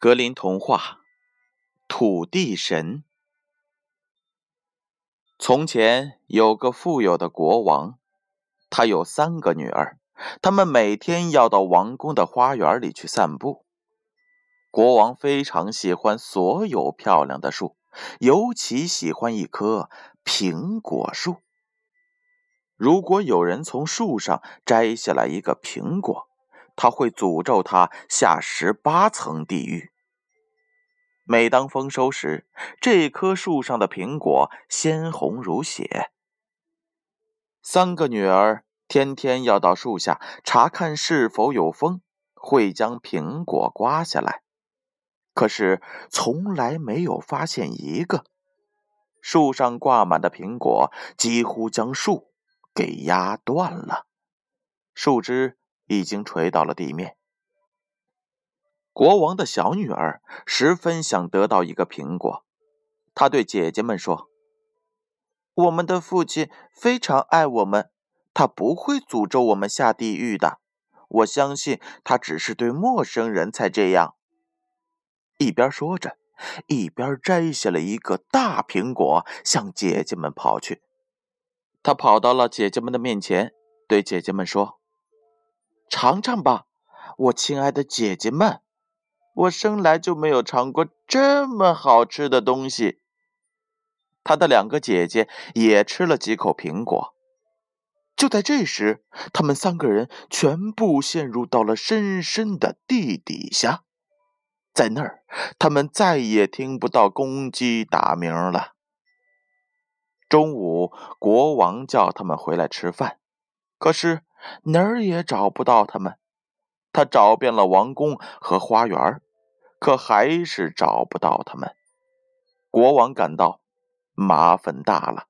格林童话：土地神。从前有个富有的国王，他有三个女儿，他们每天要到王宫的花园里去散步。国王非常喜欢所有漂亮的树，尤其喜欢一棵苹果树。如果有人从树上摘下来一个苹果，他会诅咒他下十八层地狱。每当丰收时，这棵树上的苹果鲜红如血。三个女儿天天要到树下查看是否有风，会将苹果刮下来，可是从来没有发现一个。树上挂满的苹果几乎将树给压断了，树枝。已经垂到了地面。国王的小女儿十分想得到一个苹果，她对姐姐们说：“我们的父亲非常爱我们，他不会诅咒我们下地狱的。我相信他只是对陌生人才这样。”一边说着，一边摘下了一个大苹果，向姐姐们跑去。他跑到了姐姐们的面前，对姐姐们说。尝尝吧，我亲爱的姐姐们，我生来就没有尝过这么好吃的东西。他的两个姐姐也吃了几口苹果。就在这时，他们三个人全部陷入到了深深的地底下，在那儿，他们再也听不到公鸡打鸣了。中午，国王叫他们回来吃饭，可是。哪儿也找不到他们，他找遍了王宫和花园，可还是找不到他们。国王感到麻烦大了，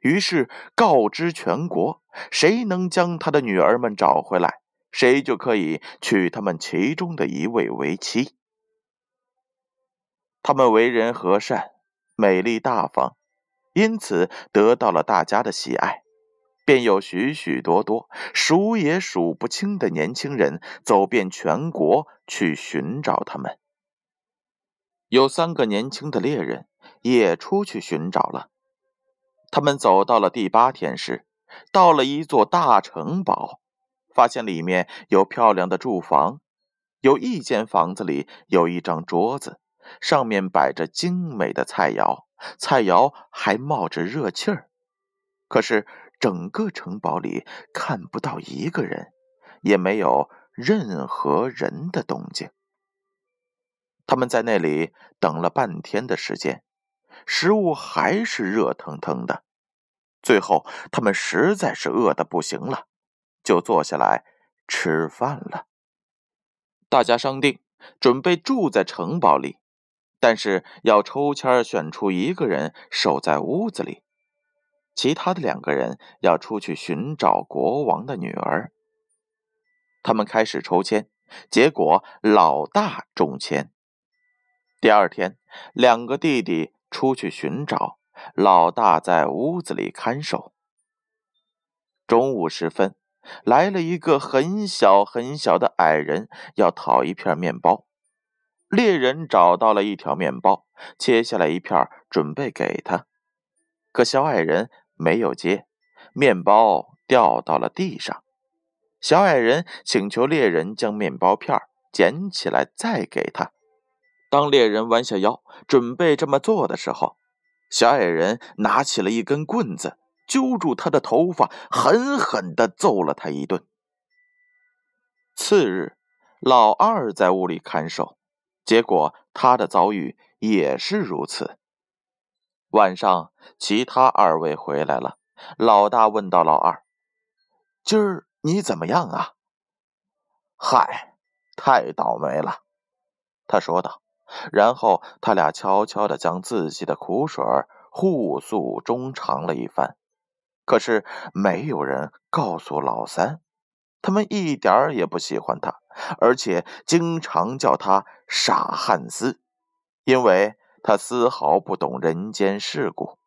于是告知全国：谁能将他的女儿们找回来，谁就可以娶他们其中的一位为妻。他们为人和善，美丽大方，因此得到了大家的喜爱。便有许许多多数也数不清的年轻人走遍全国去寻找他们。有三个年轻的猎人也出去寻找了。他们走到了第八天时，到了一座大城堡，发现里面有漂亮的住房，有一间房子里有一张桌子，上面摆着精美的菜肴，菜肴还冒着热气儿。可是。整个城堡里看不到一个人，也没有任何人的动静。他们在那里等了半天的时间，食物还是热腾腾的。最后，他们实在是饿得不行了，就坐下来吃饭了。大家商定，准备住在城堡里，但是要抽签选出一个人守在屋子里。其他的两个人要出去寻找国王的女儿。他们开始抽签，结果老大中签。第二天，两个弟弟出去寻找，老大在屋子里看守。中午时分，来了一个很小很小的矮人，要讨一片面包。猎人找到了一条面包，切下来一片，准备给他，可小矮人。没有接，面包掉到了地上。小矮人请求猎人将面包片捡起来再给他。当猎人弯下腰准备这么做的时候，小矮人拿起了一根棍子，揪住他的头发，狠狠地揍了他一顿。次日，老二在屋里看守，结果他的遭遇也是如此。晚上，其他二位回来了。老大问到老二：“今儿你怎么样啊？”“嗨，太倒霉了。”他说道。然后他俩悄悄地将自己的苦水互诉衷肠了一番。可是没有人告诉老三，他们一点儿也不喜欢他，而且经常叫他傻汉斯，因为。他丝毫不懂人间世故。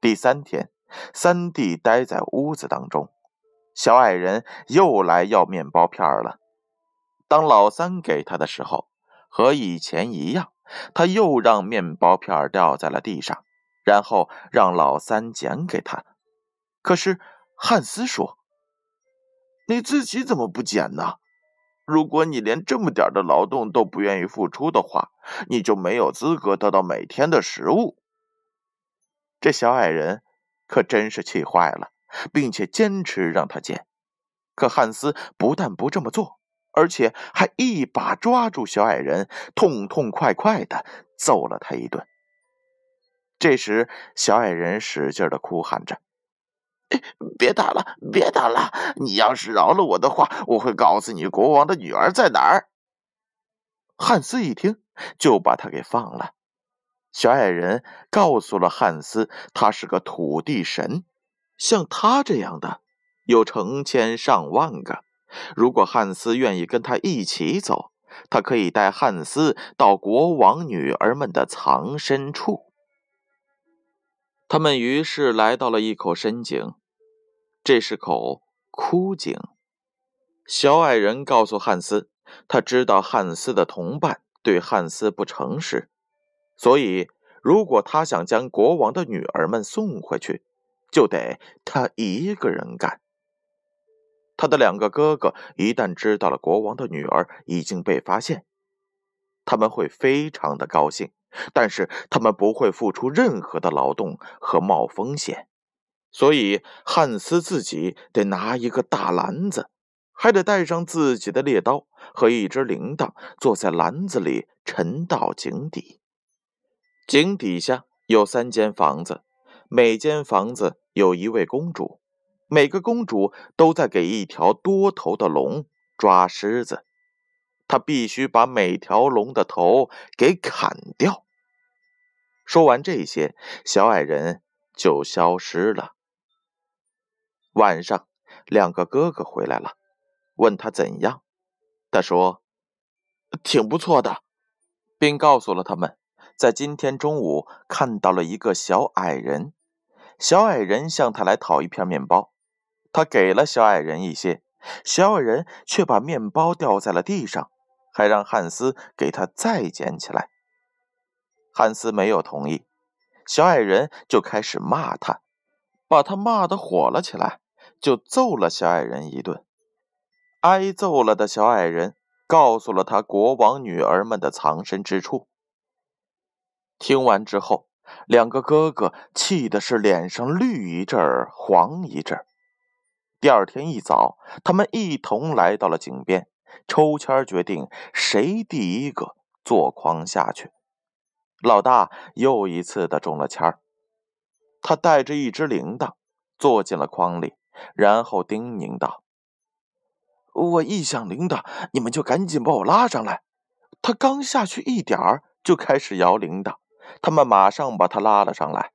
第三天，三弟待在屋子当中，小矮人又来要面包片了。当老三给他的时候，和以前一样，他又让面包片掉在了地上，然后让老三捡给他。可是汉斯说：“你自己怎么不捡呢？如果你连这么点的劳动都不愿意付出的话，你就没有资格得到每天的食物。”这小矮人可真是气坏了，并且坚持让他捡。可汉斯不但不这么做，而且还一把抓住小矮人，痛痛快快的揍了他一顿。这时，小矮人使劲的哭喊着。别打了，别打了！你要是饶了我的话，我会告诉你国王的女儿在哪儿。汉斯一听，就把他给放了。小矮人告诉了汉斯，他是个土地神，像他这样的有成千上万个。如果汉斯愿意跟他一起走，他可以带汉斯到国王女儿们的藏身处。他们于是来到了一口深井。这是口枯井。小矮人告诉汉斯，他知道汉斯的同伴对汉斯不诚实，所以如果他想将国王的女儿们送回去，就得他一个人干。他的两个哥哥一旦知道了国王的女儿已经被发现，他们会非常的高兴，但是他们不会付出任何的劳动和冒风险。所以，汉斯自己得拿一个大篮子，还得带上自己的猎刀和一只铃铛，坐在篮子里沉到井底。井底下有三间房子，每间房子有一位公主，每个公主都在给一条多头的龙抓虱子，她必须把每条龙的头给砍掉。说完这些，小矮人就消失了。晚上，两个哥哥回来了，问他怎样。他说：“挺不错的。”并告诉了他们，在今天中午看到了一个小矮人。小矮人向他来讨一片面包，他给了小矮人一些，小矮人却把面包掉在了地上，还让汉斯给他再捡起来。汉斯没有同意，小矮人就开始骂他，把他骂得火了起来。就揍了小矮人一顿。挨揍了的小矮人告诉了他国王女儿们的藏身之处。听完之后，两个哥哥气的是脸上绿一阵儿黄一阵儿。第二天一早，他们一同来到了井边，抽签决定谁第一个做筐下去。老大又一次的中了签儿，他带着一只铃铛坐进了筐里。然后叮咛道：“我一响铃铛，你们就赶紧把我拉上来。”他刚下去一点儿，就开始摇铃铛。他们马上把他拉了上来。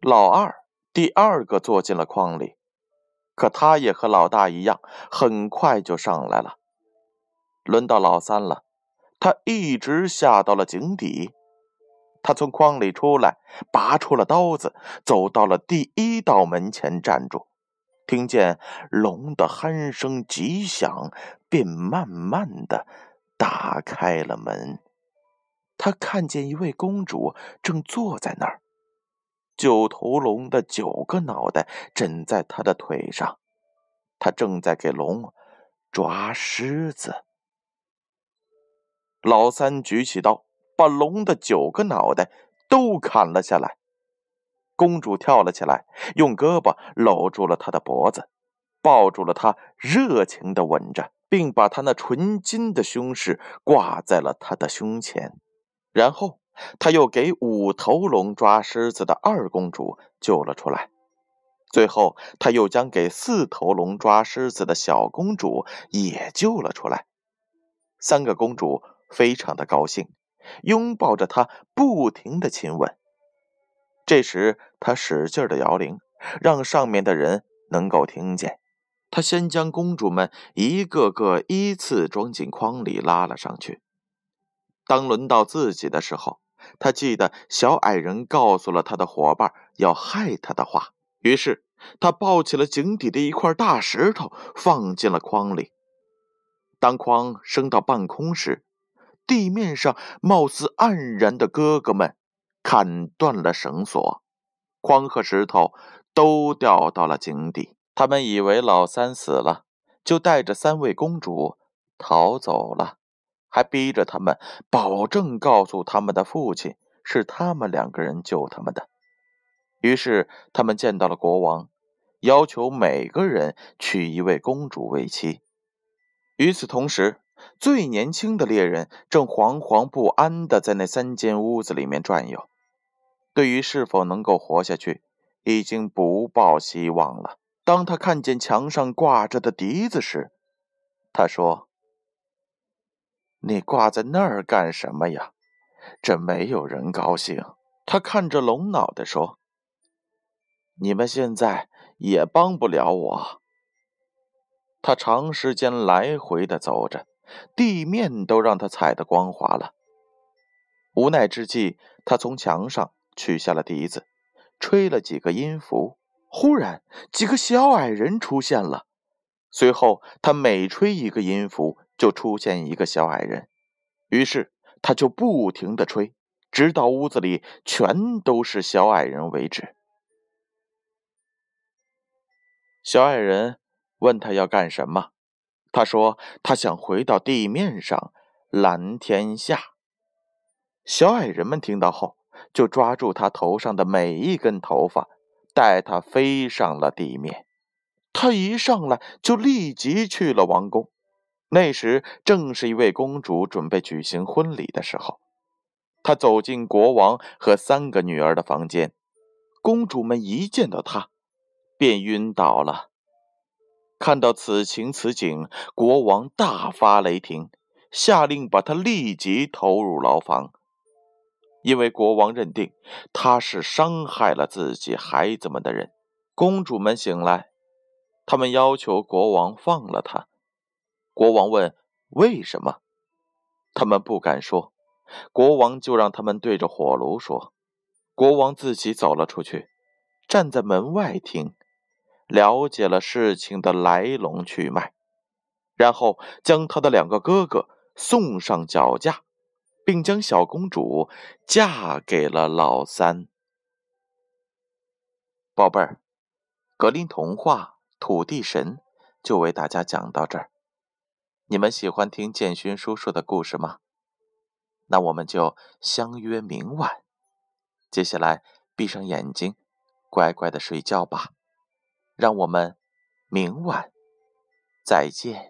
老二第二个坐进了筐里，可他也和老大一样，很快就上来了。轮到老三了，他一直下到了井底。他从筐里出来，拔出了刀子，走到了第一道门前站住。听见龙的鼾声极响，便慢慢的打开了门。他看见一位公主正坐在那儿，九头龙的九个脑袋枕在他的腿上，他正在给龙抓虱子。老三举起刀，把龙的九个脑袋都砍了下来。公主跳了起来，用胳膊搂住了他的脖子，抱住了他，热情的吻着，并把他那纯金的胸饰挂在了他的胸前。然后，他又给五头龙抓狮子的二公主救了出来。最后，他又将给四头龙抓狮子的小公主也救了出来。三个公主非常的高兴，拥抱着他，不停的亲吻。这时，他使劲的摇铃，让上面的人能够听见。他先将公主们一个个依次装进筐里，拉了上去。当轮到自己的时候，他记得小矮人告诉了他的伙伴要害他的话，于是他抱起了井底的一块大石头，放进了筐里。当筐升到半空时，地面上貌似黯然的哥哥们砍断了绳索，筐和石头都掉到了井底。他们以为老三死了，就带着三位公主逃走了，还逼着他们保证告诉他们的父亲是他们两个人救他们的。于是他们见到了国王，要求每个人娶一位公主为妻。与此同时，最年轻的猎人正惶惶不安地在那三间屋子里面转悠，对于是否能够活下去，已经不抱希望了。当他看见墙上挂着的笛子时，他说：“你挂在那儿干什么呀？这没有人高兴。”他看着龙脑袋说：“你们现在也帮不了我。”他长时间来回的走着。地面都让他踩得光滑了。无奈之际，他从墙上取下了笛子，吹了几个音符。忽然，几个小矮人出现了。随后，他每吹一个音符，就出现一个小矮人。于是，他就不停地吹，直到屋子里全都是小矮人为止。小矮人问他要干什么。他说：“他想回到地面上，蓝天下。”小矮人们听到后，就抓住他头上的每一根头发，带他飞上了地面。他一上来就立即去了王宫。那时正是一位公主准备举行婚礼的时候。他走进国王和三个女儿的房间，公主们一见到他，便晕倒了。看到此情此景，国王大发雷霆，下令把他立即投入牢房。因为国王认定他是伤害了自己孩子们的人。公主们醒来，他们要求国王放了他。国王问：“为什么？”他们不敢说。国王就让他们对着火炉说。国王自己走了出去，站在门外听。了解了事情的来龙去脉，然后将他的两个哥哥送上绞架，并将小公主嫁给了老三。宝贝儿，格林童话《土地神》就为大家讲到这儿。你们喜欢听建勋叔叔的故事吗？那我们就相约明晚。接下来闭上眼睛，乖乖的睡觉吧。让我们明晚再见。